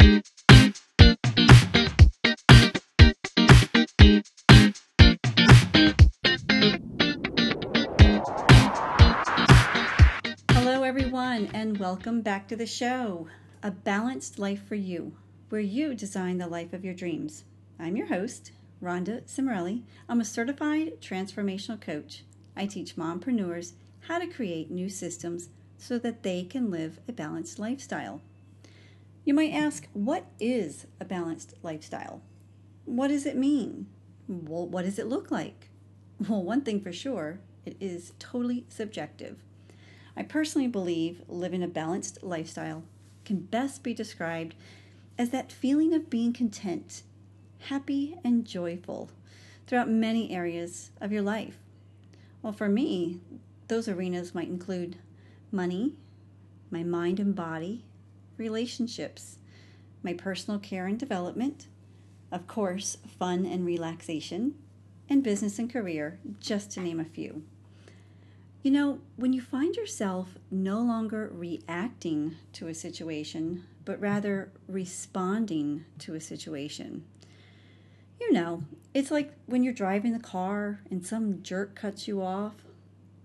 Hello, everyone, and welcome back to the show A Balanced Life for You, where you design the life of your dreams. I'm your host, Rhonda Cimarelli. I'm a certified transformational coach. I teach mompreneurs how to create new systems so that they can live a balanced lifestyle. You might ask, what is a balanced lifestyle? What does it mean? Well, what does it look like? Well, one thing for sure, it is totally subjective. I personally believe living a balanced lifestyle can best be described as that feeling of being content, happy, and joyful throughout many areas of your life. Well, for me, those arenas might include money, my mind and body, relationships, my personal care and development, of course, fun and relaxation, and business and career, just to name a few. You know, when you find yourself no longer reacting to a situation, but rather responding to a situation, you know, it's like when you're driving the car and some jerk cuts you off.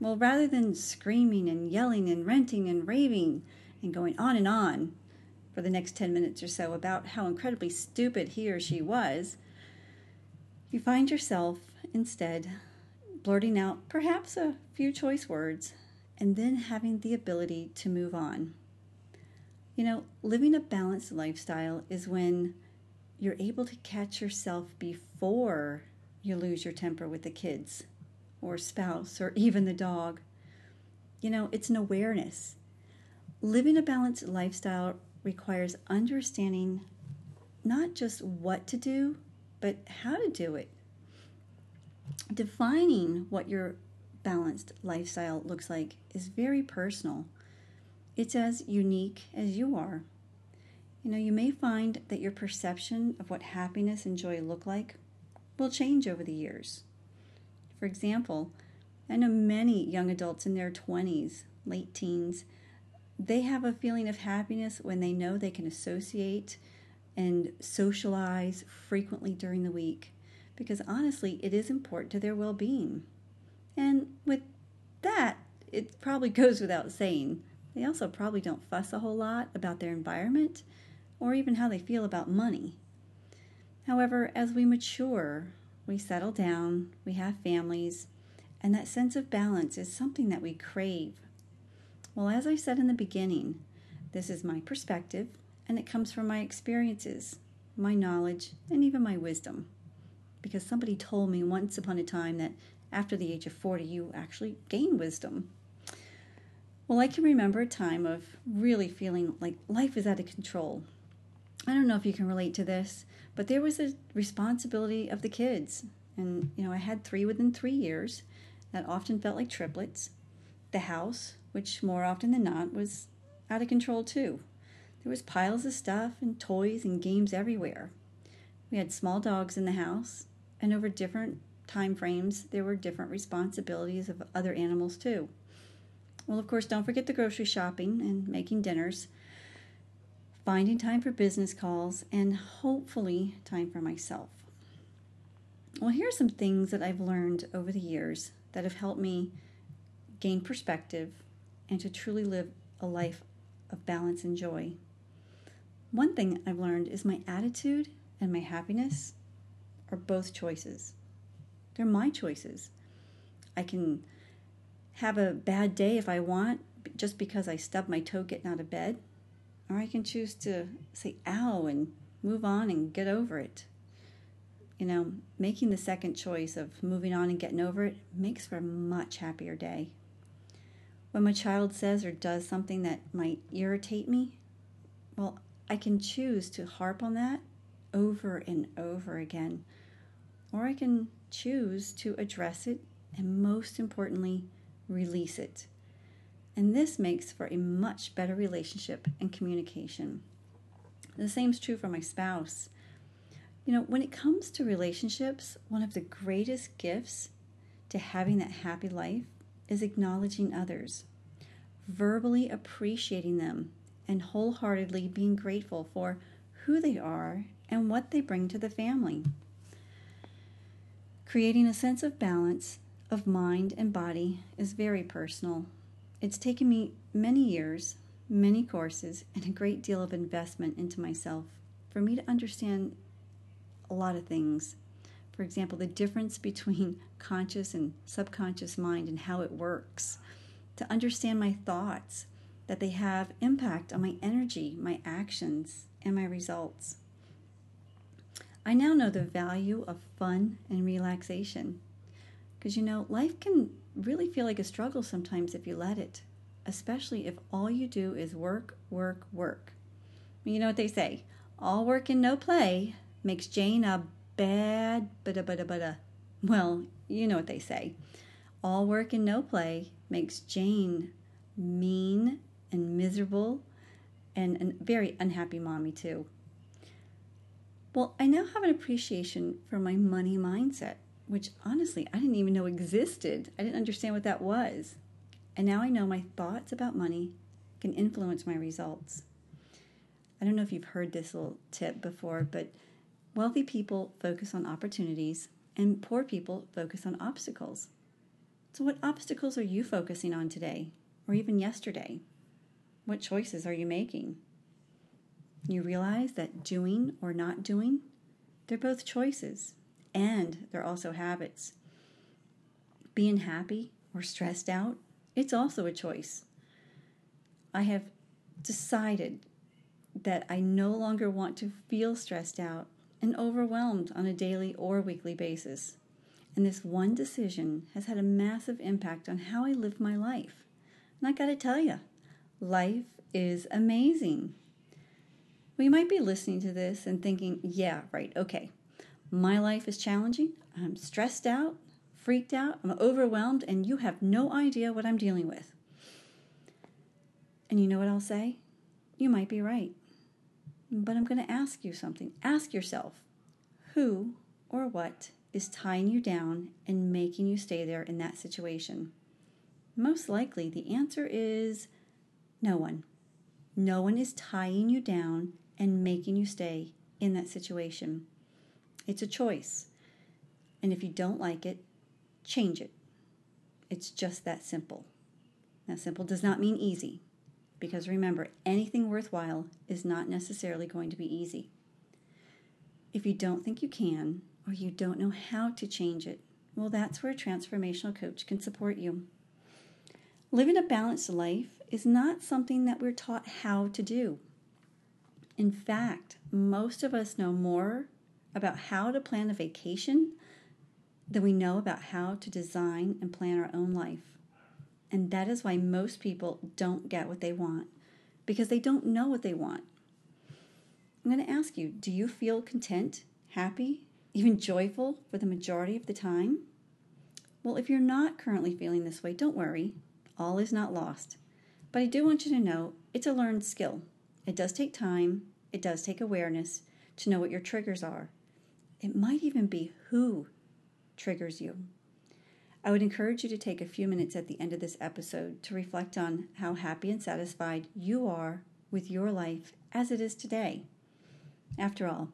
Well, rather than screaming and yelling and ranting and raving and going on and on for the next 10 minutes or so about how incredibly stupid he or she was, you find yourself instead blurting out perhaps a few choice words, and then having the ability to move on. You know, living a balanced lifestyle is when you're able to catch yourself before you lose your temper with the kids or spouse or even the dog. You know, it's an awareness. Living a balanced lifestyle requires understanding not just what to do, but how to do it defining what your balanced lifestyle looks like is very personal. It's as unique as you are. You know, you may find that your perception of what happiness and joy look like will change over the years. For example, I know many young adults in their 20s, late teens, they have a feeling of happiness when they know they can associate and socialize frequently during the week because honestly, it is important to their well being. And with that, it probably goes without saying. They also probably don't fuss a whole lot about their environment or even how they feel about money. However, as we mature, we settle down, we have families, and that sense of balance is something that we crave. Well, as I said in the beginning, this is my perspective, and it comes from my experiences, my knowledge, and even my wisdom because somebody told me once upon a time that after the age of 40, you actually gain wisdom. Well, I can remember a time of really feeling like life is out of control. I don't know if you can relate to this, but there was a responsibility of the kids. And, you know, I had three within three years that often felt like triplets. The house, which more often than not was out of control too. There was piles of stuff and toys and games everywhere. We had small dogs in the house, and over different time frames, there were different responsibilities of other animals too. Well, of course, don't forget the grocery shopping and making dinners, finding time for business calls, and hopefully time for myself. Well, here are some things that I've learned over the years that have helped me gain perspective and to truly live a life of balance and joy. One thing I've learned is my attitude and my happiness are both choices. They're my choices. I can have a bad day if I want just because I stubbed my toe getting out of bed, or I can choose to say ow and move on and get over it. You know, making the second choice of moving on and getting over it makes for a much happier day. When my child says or does something that might irritate me, well, I can choose to harp on that over and over again. Or I can choose to address it and, most importantly, release it. And this makes for a much better relationship and communication. The same is true for my spouse. You know, when it comes to relationships, one of the greatest gifts to having that happy life is acknowledging others, verbally appreciating them, and wholeheartedly being grateful for who they are and what they bring to the family. Creating a sense of balance of mind and body is very personal. It's taken me many years, many courses, and a great deal of investment into myself for me to understand a lot of things. For example, the difference between conscious and subconscious mind and how it works, to understand my thoughts, that they have impact on my energy, my actions, and my results. I now know the value of fun and relaxation. Because you know, life can really feel like a struggle sometimes if you let it, especially if all you do is work, work, work. You know what they say all work and no play makes Jane a bad bada bada bada. Well, you know what they say. All work and no play makes Jane mean and miserable and a very unhappy mommy, too. Well, I now have an appreciation for my money mindset, which honestly I didn't even know existed. I didn't understand what that was. And now I know my thoughts about money can influence my results. I don't know if you've heard this little tip before, but wealthy people focus on opportunities and poor people focus on obstacles. So, what obstacles are you focusing on today or even yesterday? What choices are you making? You realize that doing or not doing, they're both choices and they're also habits. Being happy or stressed out, it's also a choice. I have decided that I no longer want to feel stressed out and overwhelmed on a daily or weekly basis. And this one decision has had a massive impact on how I live my life. And I gotta tell you, life is amazing. Well, might be listening to this and thinking, yeah, right, okay. My life is challenging. I'm stressed out, freaked out, I'm overwhelmed, and you have no idea what I'm dealing with. And you know what I'll say? You might be right. But I'm going to ask you something. Ask yourself who or what is tying you down and making you stay there in that situation? Most likely, the answer is no one. No one is tying you down and making you stay in that situation. It's a choice. And if you don't like it, change it. It's just that simple. Now, simple does not mean easy, because remember, anything worthwhile is not necessarily going to be easy. If you don't think you can, or you don't know how to change it, well, that's where a transformational coach can support you. Living a balanced life is not something that we're taught how to do. In fact, most of us know more about how to plan a vacation than we know about how to design and plan our own life. And that is why most people don't get what they want because they don't know what they want. I'm going to ask you do you feel content, happy, even joyful for the majority of the time? Well, if you're not currently feeling this way, don't worry. All is not lost. But I do want you to know it's a learned skill. It does take time, it does take awareness to know what your triggers are. It might even be who triggers you. I would encourage you to take a few minutes at the end of this episode to reflect on how happy and satisfied you are with your life as it is today. After all,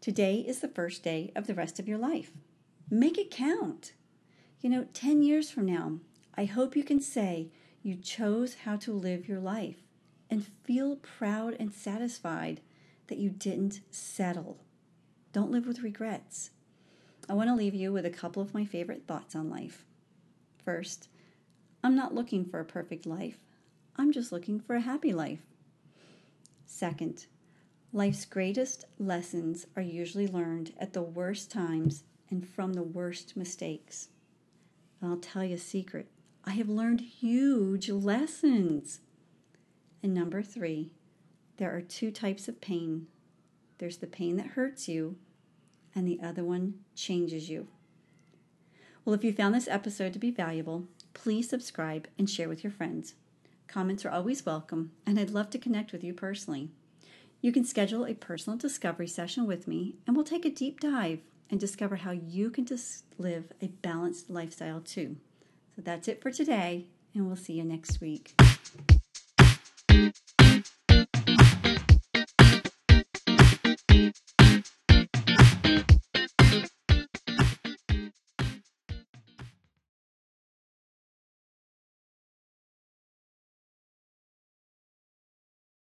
today is the first day of the rest of your life. Make it count. You know, 10 years from now, I hope you can say you chose how to live your life and feel proud and satisfied that you didn't settle. Don't live with regrets. I want to leave you with a couple of my favorite thoughts on life. First, I'm not looking for a perfect life, I'm just looking for a happy life. Second, life's greatest lessons are usually learned at the worst times and from the worst mistakes. I'll tell you a secret I have learned huge lessons. And number three, there are two types of pain there's the pain that hurts you, and the other one changes you. Well, if you found this episode to be valuable, please subscribe and share with your friends. Comments are always welcome, and I'd love to connect with you personally. You can schedule a personal discovery session with me, and we'll take a deep dive and discover how you can just live a balanced lifestyle too. So that's it for today, and we'll see you next week.